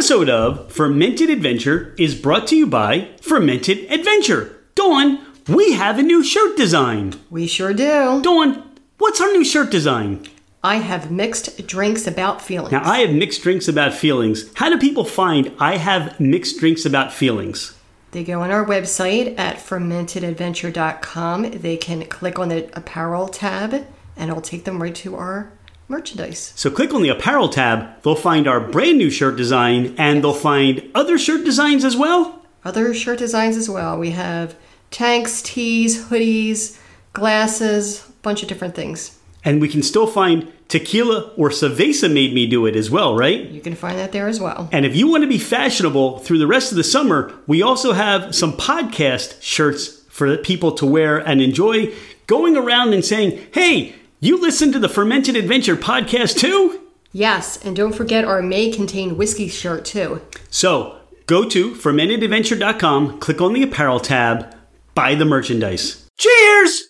episode of Fermented Adventure is brought to you by Fermented Adventure. Dawn, we have a new shirt design. We sure do. Dawn, what's our new shirt design? I have mixed drinks about feelings. Now, I have mixed drinks about feelings. How do people find I have mixed drinks about feelings? They go on our website at fermentedadventure.com. They can click on the apparel tab and it'll take them right to our merchandise. So click on the apparel tab, they'll find our brand new shirt design and they'll find other shirt designs as well. Other shirt designs as well. We have tanks, tees, hoodies, glasses, a bunch of different things. And we can still find tequila or cerveza made me do it as well, right? You can find that there as well. And if you want to be fashionable through the rest of the summer, we also have some podcast shirts for people to wear and enjoy going around and saying, hey, you listen to the Fermented Adventure podcast too? Yes, and don't forget our may contain whiskey shirt too. So go to fermentedadventure.com, click on the apparel tab, buy the merchandise. Cheers!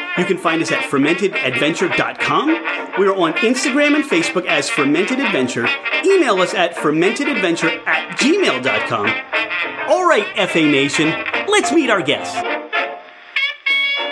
You can find us at fermentedadventure.com. We are on Instagram and Facebook as Fermented Adventure. Email us at fermentedadventure at gmail.com. All right, FA Nation, let's meet our guests.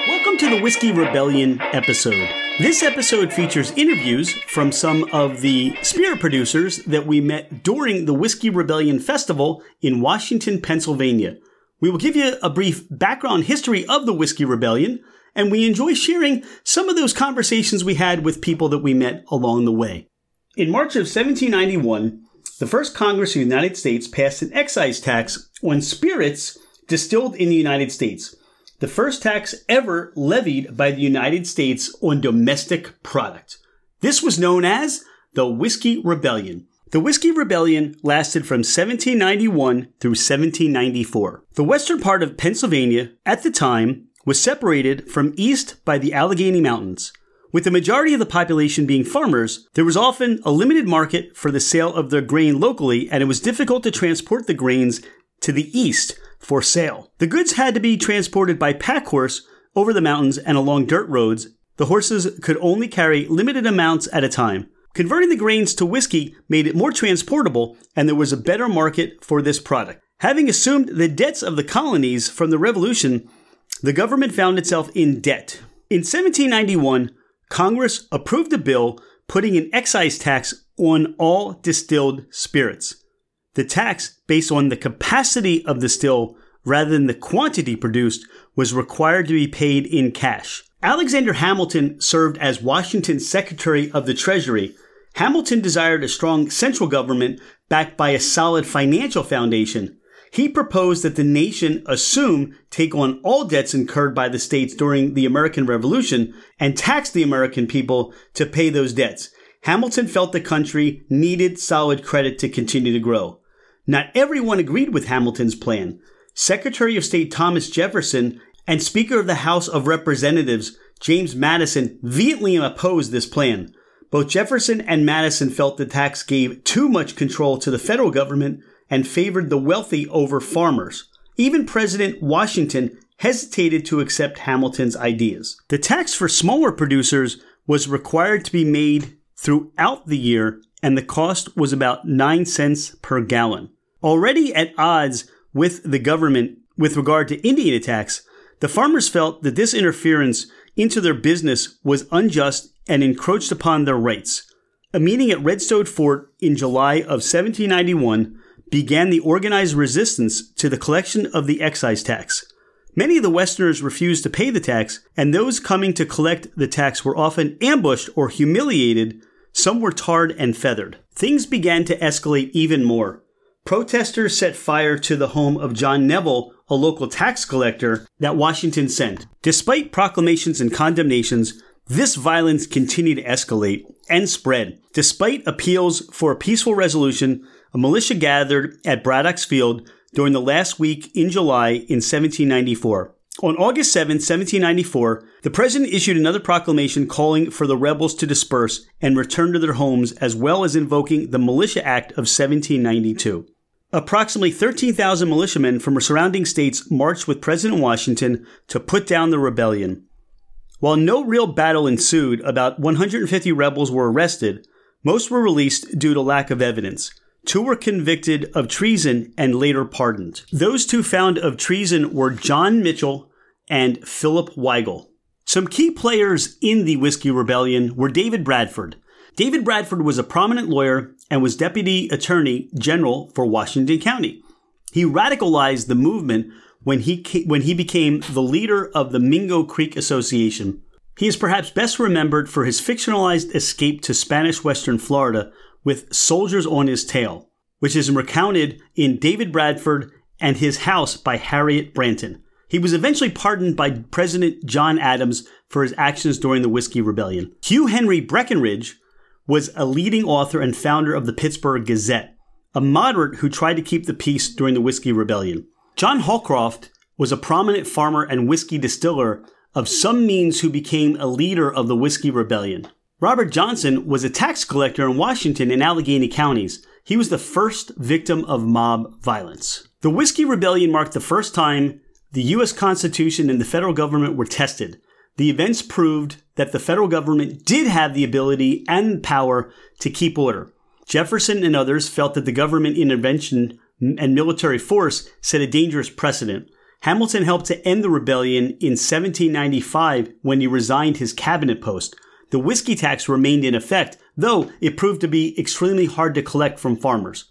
Welcome to the Whiskey Rebellion episode. This episode features interviews from some of the spirit producers that we met during the Whiskey Rebellion Festival in Washington, Pennsylvania. We will give you a brief background history of the Whiskey Rebellion, and we enjoy sharing some of those conversations we had with people that we met along the way. In March of 1791, the first Congress of the United States passed an excise tax on spirits distilled in the United States, the first tax ever levied by the United States on domestic product. This was known as the Whiskey Rebellion. The Whiskey Rebellion lasted from 1791 through 1794. The western part of Pennsylvania at the time was separated from east by the Allegheny Mountains. With the majority of the population being farmers, there was often a limited market for the sale of their grain locally, and it was difficult to transport the grains to the east for sale. The goods had to be transported by pack horse over the mountains and along dirt roads. The horses could only carry limited amounts at a time. Converting the grains to whiskey made it more transportable, and there was a better market for this product. Having assumed the debts of the colonies from the Revolution, the government found itself in debt. In 1791, Congress approved a bill putting an excise tax on all distilled spirits. The tax, based on the capacity of the still rather than the quantity produced, was required to be paid in cash. Alexander Hamilton served as Washington's Secretary of the Treasury. Hamilton desired a strong central government backed by a solid financial foundation. He proposed that the nation assume take on all debts incurred by the states during the American Revolution and tax the American people to pay those debts. Hamilton felt the country needed solid credit to continue to grow. Not everyone agreed with Hamilton's plan. Secretary of State Thomas Jefferson and Speaker of the House of Representatives James Madison vehemently opposed this plan. Both Jefferson and Madison felt the tax gave too much control to the federal government and favored the wealthy over farmers. Even President Washington hesitated to accept Hamilton's ideas. The tax for smaller producers was required to be made throughout the year, and the cost was about 9 cents per gallon. Already at odds with the government with regard to Indian attacks, the farmers felt that this interference into their business was unjust and encroached upon their rights. A meeting at Redstone Fort in July of 1791 began the organized resistance to the collection of the excise tax. Many of the Westerners refused to pay the tax, and those coming to collect the tax were often ambushed or humiliated. Some were tarred and feathered. Things began to escalate even more. Protesters set fire to the home of John Neville, a local tax collector that Washington sent. Despite proclamations and condemnations, this violence continued to escalate and spread. Despite appeals for a peaceful resolution, a militia gathered at Braddock's Field during the last week in July in 1794. On August 7, 1794, the president issued another proclamation calling for the rebels to disperse and return to their homes, as well as invoking the Militia Act of 1792. Approximately 13,000 militiamen from surrounding states marched with President Washington to put down the rebellion. While no real battle ensued, about 150 rebels were arrested. Most were released due to lack of evidence. Two were convicted of treason and later pardoned. Those two found of treason were John Mitchell and Philip Wigle. Some key players in the Whiskey Rebellion were David Bradford. David Bradford was a prominent lawyer and was Deputy Attorney General for Washington County. He radicalized the movement when he, when he became the leader of the Mingo Creek Association. He is perhaps best remembered for his fictionalized escape to Spanish Western Florida with soldiers on his tail, which is recounted in David Bradford and His House by Harriet Branton. He was eventually pardoned by President John Adams for his actions during the Whiskey Rebellion. Hugh Henry Brackenridge was a leading author and founder of the Pittsburgh Gazette, a moderate who tried to keep the peace during the Whiskey Rebellion. John Holcroft was a prominent farmer and whiskey distiller of some means who became a leader of the Whiskey Rebellion. Robert Johnson was a tax collector in Washington and Allegheny counties. He was the first victim of mob violence. The Whiskey Rebellion marked the first time the U.S. Constitution and the federal government were tested. The events proved that the federal government did have the ability and power to keep order. Jefferson and others felt that the government intervention and military force set a dangerous precedent. Hamilton helped to end the rebellion in 1795 when he resigned his cabinet post. The whiskey tax remained in effect, though it proved to be extremely hard to collect from farmers.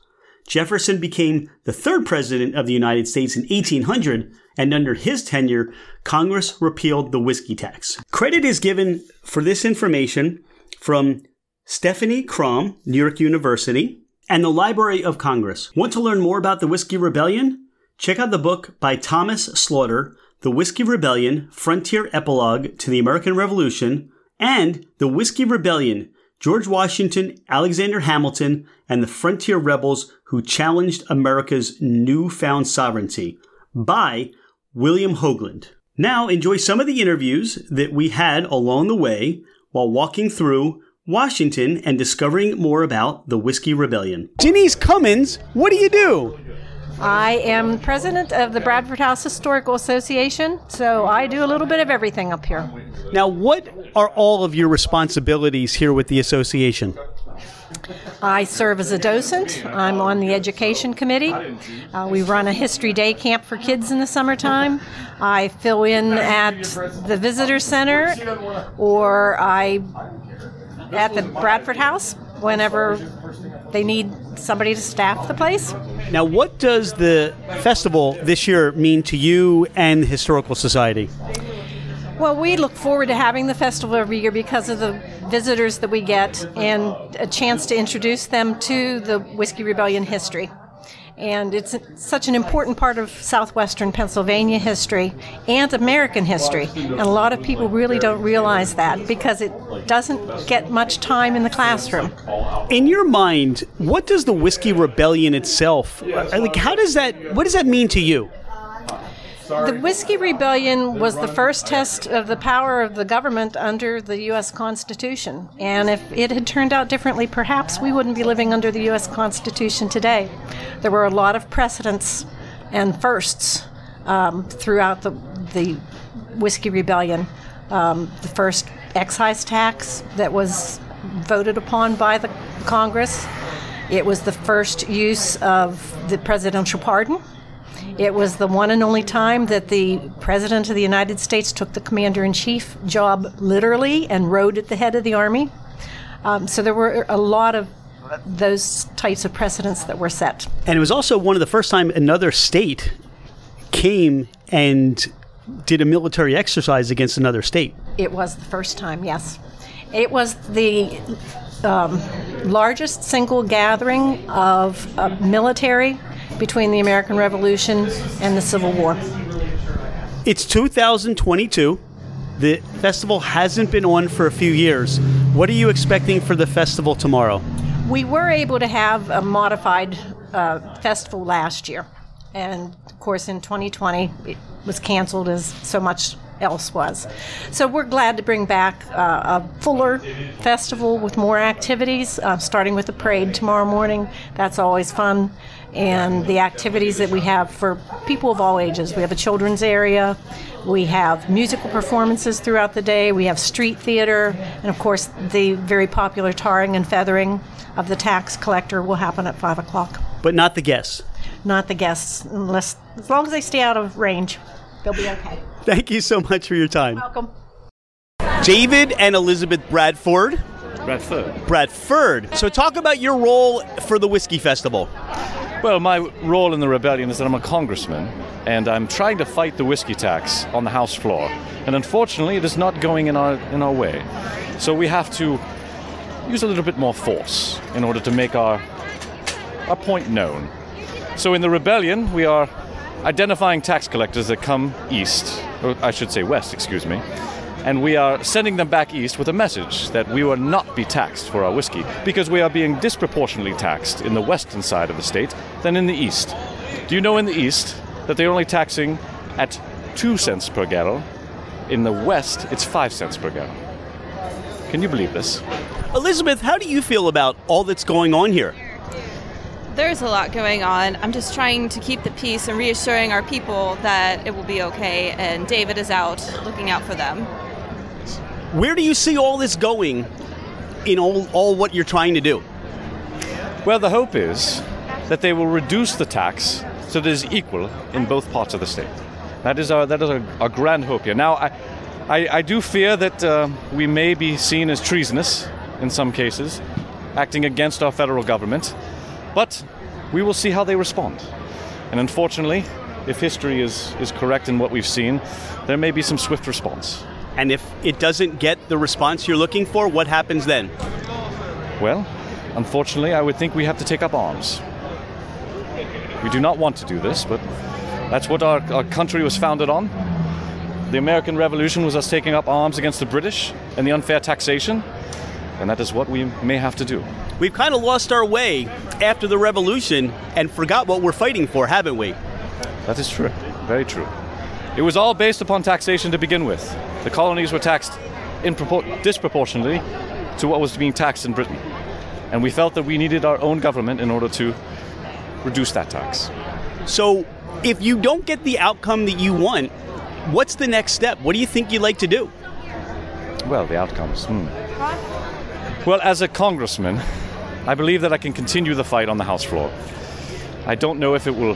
Jefferson became the third president of the United States in 1800, and under his tenure, Congress repealed the whiskey tax. Credit is given for this information from Stephanie Crom, New York University, and the Library of Congress. Want to learn more about the Whiskey Rebellion? Check out the book by Thomas Slaughter, The Whiskey Rebellion Frontier Epilogue to the American Revolution, and The Whiskey Rebellion George Washington, Alexander Hamilton, and the frontier rebels who challenged America's newfound sovereignty by William Hogeland. Now enjoy some of the interviews that we had along the way while walking through Washington and discovering more about the Whiskey Rebellion. Denise Cummins, what do you do? I am president of the Bradford House Historical Association, so I do a little bit of everything up here. Now, what are all of your responsibilities here with the association? I serve as a docent. I'm on the education committee. Uh, we run a history day camp for kids in the summertime. I fill in at the visitor center, or I at the Bradford House whenever they need somebody to staff the place. Now, what does the festival this year mean to you and the Historical Society? Well, we look forward to having the festival every year because of the visitors that we get and a chance to introduce them to the Whiskey Rebellion history and it's such an important part of southwestern Pennsylvania history and American history. And a lot of people really don't realize that because it doesn't get much time in the classroom. In your mind, what does the Whiskey Rebellion itself uh, like how does that what does that mean to you? The Whiskey Rebellion was the first test of the power of the government under the U.S. Constitution. And if it had turned out differently, perhaps we wouldn't be living under the U.S. Constitution today. There were a lot of precedents and firsts um, throughout the, the Whiskey Rebellion. Um, the first excise tax that was voted upon by the Congress. It was the first use of the presidential pardon it was the one and only time that the President of the United States took the Commander in Chief job literally and rode at the head of the Army. Um, so there were a lot of those types of precedents that were set. And it was also one of the first time another state came and did a military exercise against another state. It was the first time, yes. It was the um, largest single gathering of uh, military between the American Revolution and the Civil War. It's 2022. The festival hasn't been on for a few years. What are you expecting for the festival tomorrow? We were able to have a modified uh, festival last year. And of course, in 2020, it was canceled as so much else was. So we're glad to bring back uh, a fuller festival with more activities, uh, starting with the parade tomorrow morning. That's always fun. And the activities that we have for people of all ages. We have a children's area, we have musical performances throughout the day, we have street theater, and of course, the very popular tarring and feathering of the tax collector will happen at 5 o'clock. But not the guests. Not the guests, unless as long as they stay out of range, they'll be okay. Thank you so much for your time. Welcome. David and Elizabeth Bradford. Bradford. Bradford. So, talk about your role for the Whiskey Festival. Well, my role in the rebellion is that I'm a congressman and I'm trying to fight the whiskey tax on the House floor. And unfortunately, it is not going in our, in our way. So we have to use a little bit more force in order to make our, our point known. So in the rebellion, we are identifying tax collectors that come east, or Uh, I should say west, excuse me, and we are sending them back east with a message that we will not be taxed for our whiskey because we are being disproportionately taxed in the western side of the state than in the east. Do you know in the east that they're only taxing at 2 cents per gallon? In the west, it's 5 cents per gallon. Can you believe this? Elizabeth, how do you feel about all that's going on here? There's a lot going on. I'm just trying to keep the peace and reassuring our people that it will be okay, and David is out looking out for them. Where do you see all this going in all, all what you're trying to do? Well, the hope is that they will reduce the tax so that it is equal in both parts of the state. That is our, that is our, our grand hope here. Now, I, I, I do fear that uh, we may be seen as treasonous in some cases, acting against our federal government, but we will see how they respond. And unfortunately, if history is, is correct in what we've seen, there may be some swift response. And if it doesn't get the response you're looking for, what happens then? Well, unfortunately, I would think we have to take up arms. We do not want to do this, but that's what our, our country was founded on. The American Revolution was us taking up arms against the British and the unfair taxation, and that is what we may have to do. We've kind of lost our way after the revolution and forgot what we're fighting for, haven't we? That is true. Very true. It was all based upon taxation to begin with. The colonies were taxed in propor- disproportionately to what was being taxed in Britain. And we felt that we needed our own government in order to reduce that tax. So, if you don't get the outcome that you want, what's the next step? What do you think you'd like to do? Well, the outcomes. Hmm. Well, as a congressman, I believe that I can continue the fight on the House floor. I don't know if it will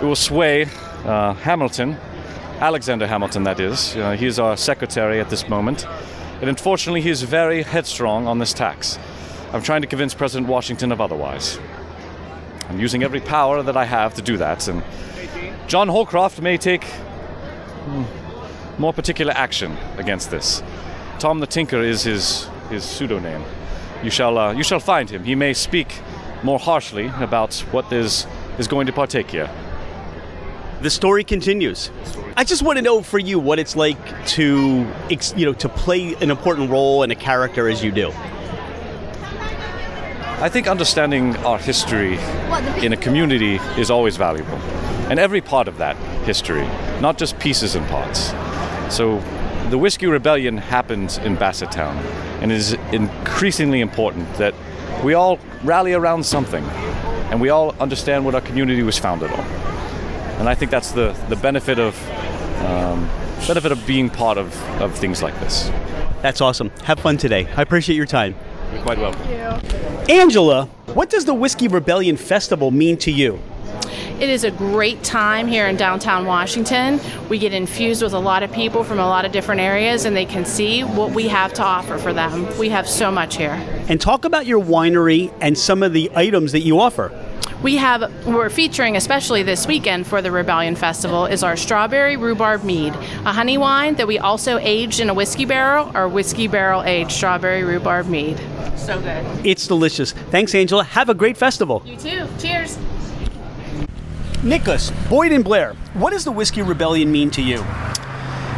it will sway uh, Hamilton, Alexander Hamilton, that is. Uh, he is our secretary at this moment, and unfortunately, he is very headstrong on this tax. I'm trying to convince President Washington of otherwise. I'm using every power that I have to do that, and John Holcroft may take hmm, more particular action against this. Tom the Tinker is his his pseudonym. You shall uh, you shall find him. He may speak more harshly about what is is going to partake here. The story continues. I just want to know for you what it's like to you know to play an important role and a character as you do. I think understanding our history in a community is always valuable, and every part of that history, not just pieces and parts. So, the Whiskey Rebellion happens in Bassettown, and it is increasingly important that we all rally around something, and we all understand what our community was founded on. And I think that's the, the benefit of um, benefit of being part of, of things like this. That's awesome. Have fun today. I appreciate your time. You're quite welcome. Angela, what does the Whiskey Rebellion Festival mean to you? It is a great time here in downtown Washington. We get infused with a lot of people from a lot of different areas, and they can see what we have to offer for them. We have so much here. And talk about your winery and some of the items that you offer. we have we're featuring especially this weekend for the Rebellion Festival is our strawberry rhubarb mead, a honey wine that we also aged in a whiskey barrel, our whiskey barrel aged strawberry rhubarb mead. So good. It's delicious. Thanks, Angela. Have a great festival. You too. Cheers. Nicholas, Boyd and Blair, what does the Whiskey Rebellion mean to you?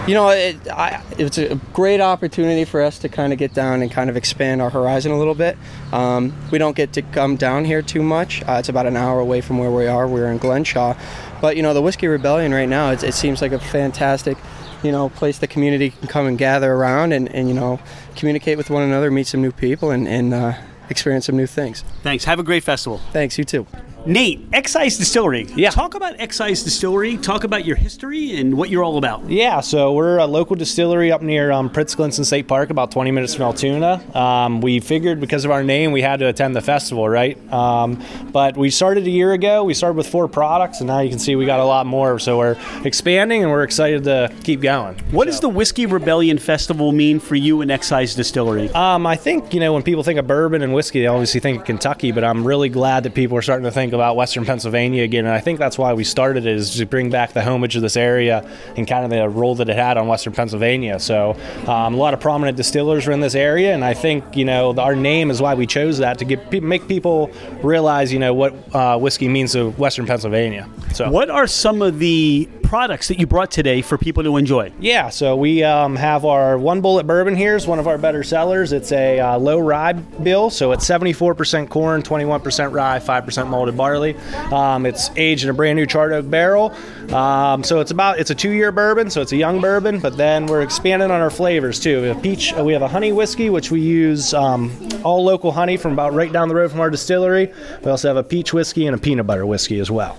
You know, it, I, it's a great opportunity for us to kind of get down and kind of expand our horizon a little bit. Um, we don't get to come down here too much. Uh, it's about an hour away from where we are. We're in Glenshaw. But, you know, the Whiskey Rebellion right now, it, it seems like a fantastic, you know, place the community can come and gather around and, and you know, communicate with one another, meet some new people, and, and uh, experience some new things. Thanks. Have a great festival. Thanks, you too. Nate, Excise Distillery. Yeah. Talk about Excise Distillery. Talk about your history and what you're all about. Yeah, so we're a local distillery up near um, Prince Gallitzin State Park, about 20 minutes from Altoona. Um, we figured because of our name, we had to attend the festival, right? Um, but we started a year ago. We started with four products, and now you can see we got a lot more. So we're expanding, and we're excited to keep going. What does the Whiskey Rebellion Festival mean for you and Excise Distillery? Um, I think you know when people think of bourbon and whiskey, they obviously think of Kentucky, but I'm really glad that people are starting to think about Western Pennsylvania again, and I think that's why we started it is to bring back the homage of this area and kind of the role that it had on Western Pennsylvania. So um, a lot of prominent distillers are in this area, and I think you know our name is why we chose that to get make people realize you know what uh, whiskey means to Western Pennsylvania. So What are some of the products that you brought today for people to enjoy? Yeah, so we um, have our one bullet bourbon here is one of our better sellers. It's a uh, low rye bill, so it's 74% corn, 21% rye, 5% malted barley. Um, it's aged in a brand new charred oak barrel. Um, so it's about it's a two year bourbon, so it's a young bourbon. But then we're expanding on our flavors too. We have peach, we have a honey whiskey, which we use um, all local honey from about right down the road from our distillery. We also have a peach whiskey and a peanut butter whiskey as well.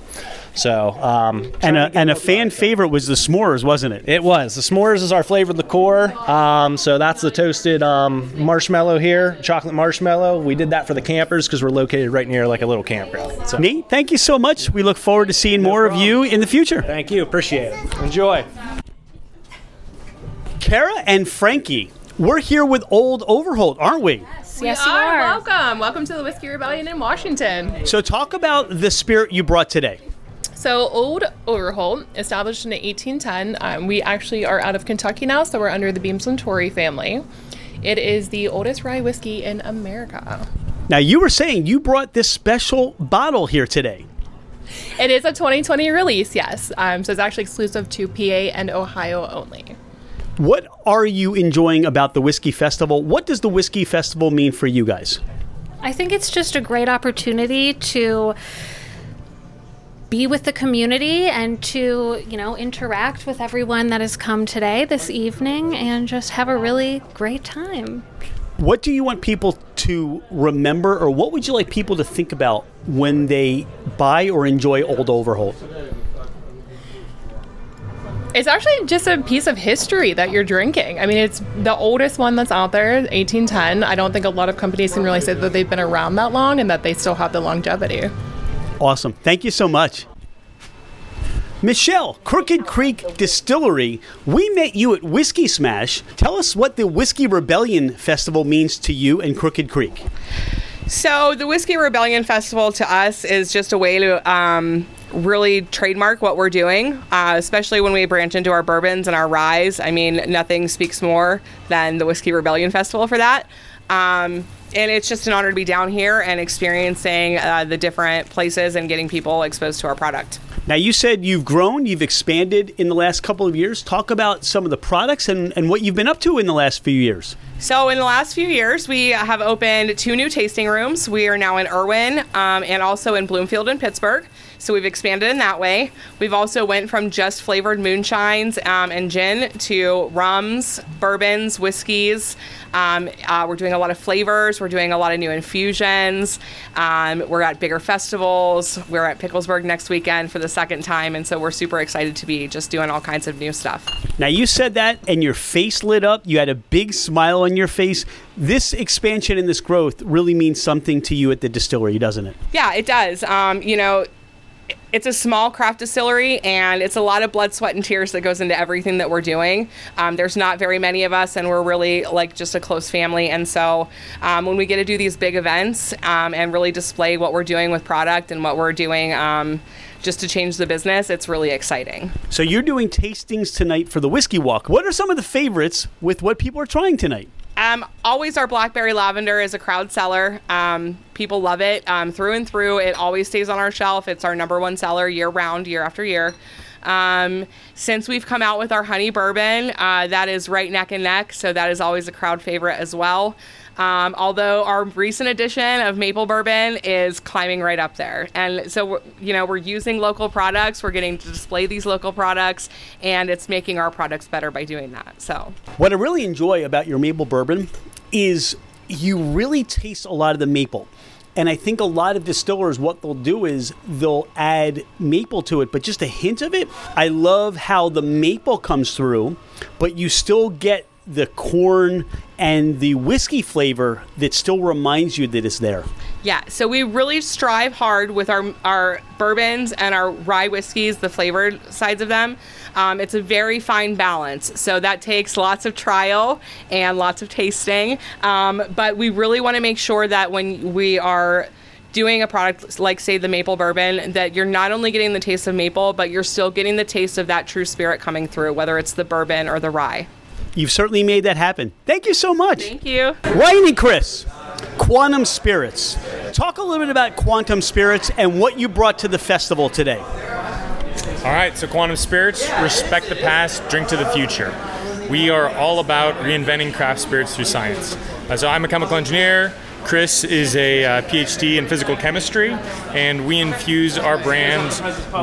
So um, And a, and a those fan favorite was the s'mores, wasn't it? it was. The s'mores is our flavored liqueur. Um, so that's the toasted um, marshmallow here, chocolate marshmallow. We did that for the campers because we're located right near like a little campground. So Nate, thank you so much. We look forward to seeing more of you in the future. thank you. Appreciate it. Enjoy. Kara and Frankie, we're here with Old Overholt, aren't we? We Yes, you are. are. Welcome. Welcome to the Whiskey Rebellion in Washington. So talk about the spirit you brought today. So, Old Overholt, established in 1810. Um, we actually are out of Kentucky now, so we're under the Beam Suntory family. It is the oldest rye whiskey in America. Now you were saying you brought this special bottle here today. It is a 2020 release, yes. Um, so, it's actually exclusive to PA and Ohio only. What are you enjoying about the Whiskey Festival? What does the Whiskey Festival mean for you guys? I think it's just a great opportunity to be with the community and to, you know, interact with everyone that has come today, this evening, and just have a really great time. What do you want people to remember, or what would you like people to think about when they buy or enjoy Old Overholt? It's actually just a piece of history that you're drinking. I mean, it's the oldest one that's out there, 1810. I don't think a lot of companies can really say that they've been around that long and that they still have the longevity. Awesome. Thank you so much. Michelle, Crooked Creek Distillery, we met you at Whiskey Smash. Tell us what the Whiskey Rebellion Festival means to you and Crooked Creek. So the Whiskey Rebellion Festival to us is just a way to um, really trademark what we're doing, uh, especially when we branch into our bourbons and our ryes. I mean, nothing speaks more than the Whiskey Rebellion Festival for that. Um, and it's just an honor to be down here and experiencing uh, the different places and getting people exposed to our product. Now, you said you've grown, you've expanded in the last couple of years. Talk about some of the products and, and what you've been up to in the last few years. So in the last few years, we have opened two new tasting rooms. We are now in Irwin um, and also in Bloomfield and Pittsburgh. So we've expanded in that way. We've also went from just flavored moonshines um, and gin to rums, bourbons, whiskeys. Um, uh, we're doing a lot of flavors. We're doing a lot of new infusions. Um, we're at bigger festivals. We're at Picklesburgh next weekend for the second time, and so we're super excited to be just doing all kinds of new stuff. Now, you said that and your face lit up. You had a big smile on your face. This expansion and this growth really means something to you at the distillery, doesn't it? Yeah, it does. Um, you know, it's a small craft distillery and it's a lot of blood sweat and tears that goes into everything that we're doing um, there's not very many of us and we're really like just a close family and so um, when we get to do these big events um, and really display what we're doing with product and what we're doing um, just to change the business it's really exciting So you're doing tastings tonight for the Whiskey Walk. What are some of the favorites with what people are trying tonight? Um, always our blackberry lavender is a crowd seller. Um, people love it um, through and through. It always stays on our shelf. It's our number one seller year round, year after year. Um, since we've come out with our honey bourbon, uh, that is right neck and neck. So that is always a crowd favorite as well. Um, although our recent addition of maple bourbon is climbing right up there, and so you know we're using local products, we're getting to display these local products, and it's making our products better by doing that. So What I really enjoy about your maple bourbon is you really taste a lot of the maple. And I think a lot of distillers, what they'll do is they'll add maple to it, but just a hint of it. I love how the maple comes through, but you still get the corn and the whiskey flavor that still reminds you that it's there. Yeah, so we really strive hard with our our bourbons and our rye whiskeys, the flavored sides of them. Um, it's a very fine balance, so that takes lots of trial and lots of tasting. Um, but we really want to make sure that when we are doing a product like say the maple bourbon that you're not only getting the taste of maple but you're still getting the taste of that true spirit coming through whether it's the bourbon or the rye You've certainly made that happen. Thank you so much. thank you Ryan and Chris, Quantum Spirits. Talk a little bit about Quantum Spirits and what you brought to the festival today. All right, so Quantum Spirits, respect the past, drink to the future. We are all about reinventing craft spirits through science. Uh, so I'm a chemical engineer. Chris is a uh, PhD in physical chemistry, and we infuse our brand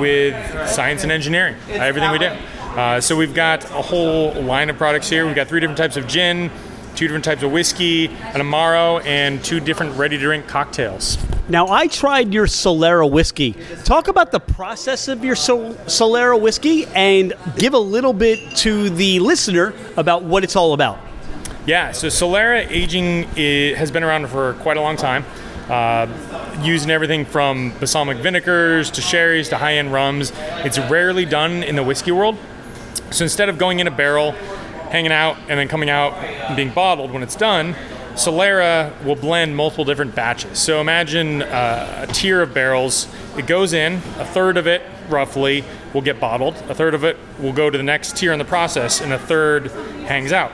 with science and engineering. uh, everything we do. Uh, so we've got a whole line of products here. We've got three different types of gin, two different types of whiskey, an amaro, and two different ready-to-drink cocktails. Now, I tried your Solera whiskey. Talk about the process of your Sol- Solera whiskey and give a little bit to the listener about what it's all about. Yeah, so Solera aging has been around for quite a long time. Uh, using everything from balsamic vinegars to sherries to high-end rums. It's rarely done in the whiskey world. So instead of going in a barrel, hanging out, and then coming out and being bottled when it's done, Solera will blend multiple different batches. So imagine uh, a tier of barrels. It goes in, a third of it roughly will get bottled, a third of it will go to the next tier in the process, and a third hangs out.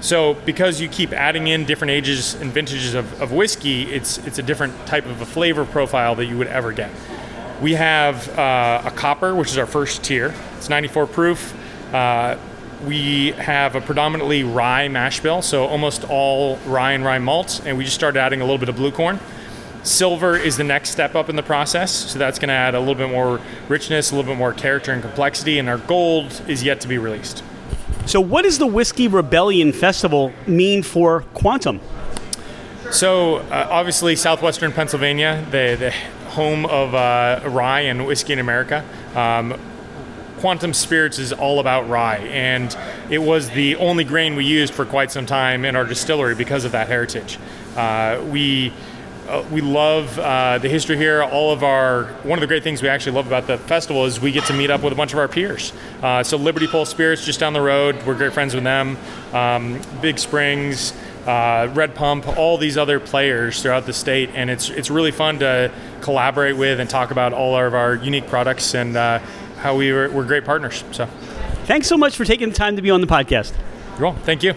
So because you keep adding in different ages and vintages of, of whiskey, it's it's a different type of a flavor profile that you would ever get. We have uh, a copper, which is our first tier. It's 94 proof. Uh, we have a predominantly rye mash bill, so almost all rye and rye malts, and we just started adding a little bit of blue corn. Silver is the next step up in the process, so that's going to add a little bit more richness, a little bit more character and complexity, and our gold is yet to be released. So, what does the Whiskey Rebellion Festival mean for Quantum? So, uh, obviously, southwestern Pennsylvania, the, the home of uh, rye and whiskey in America. Um, Quantum Spirits is all about rye, and it was the only grain we used for quite some time in our distillery because of that heritage. Uh, we uh, we love uh, the history here. All of our one of the great things we actually love about the festival is we get to meet up with a bunch of our peers. Uh, so Liberty Pole Spirits just down the road, we're great friends with them. Um, Big Springs, uh, Red Pump, all these other players throughout the state, and it's it's really fun to collaborate with and talk about all of our unique products and uh, how we were, we're great partners. So Thanks so much for taking the time to be on the podcast. you're welcome. Thank you.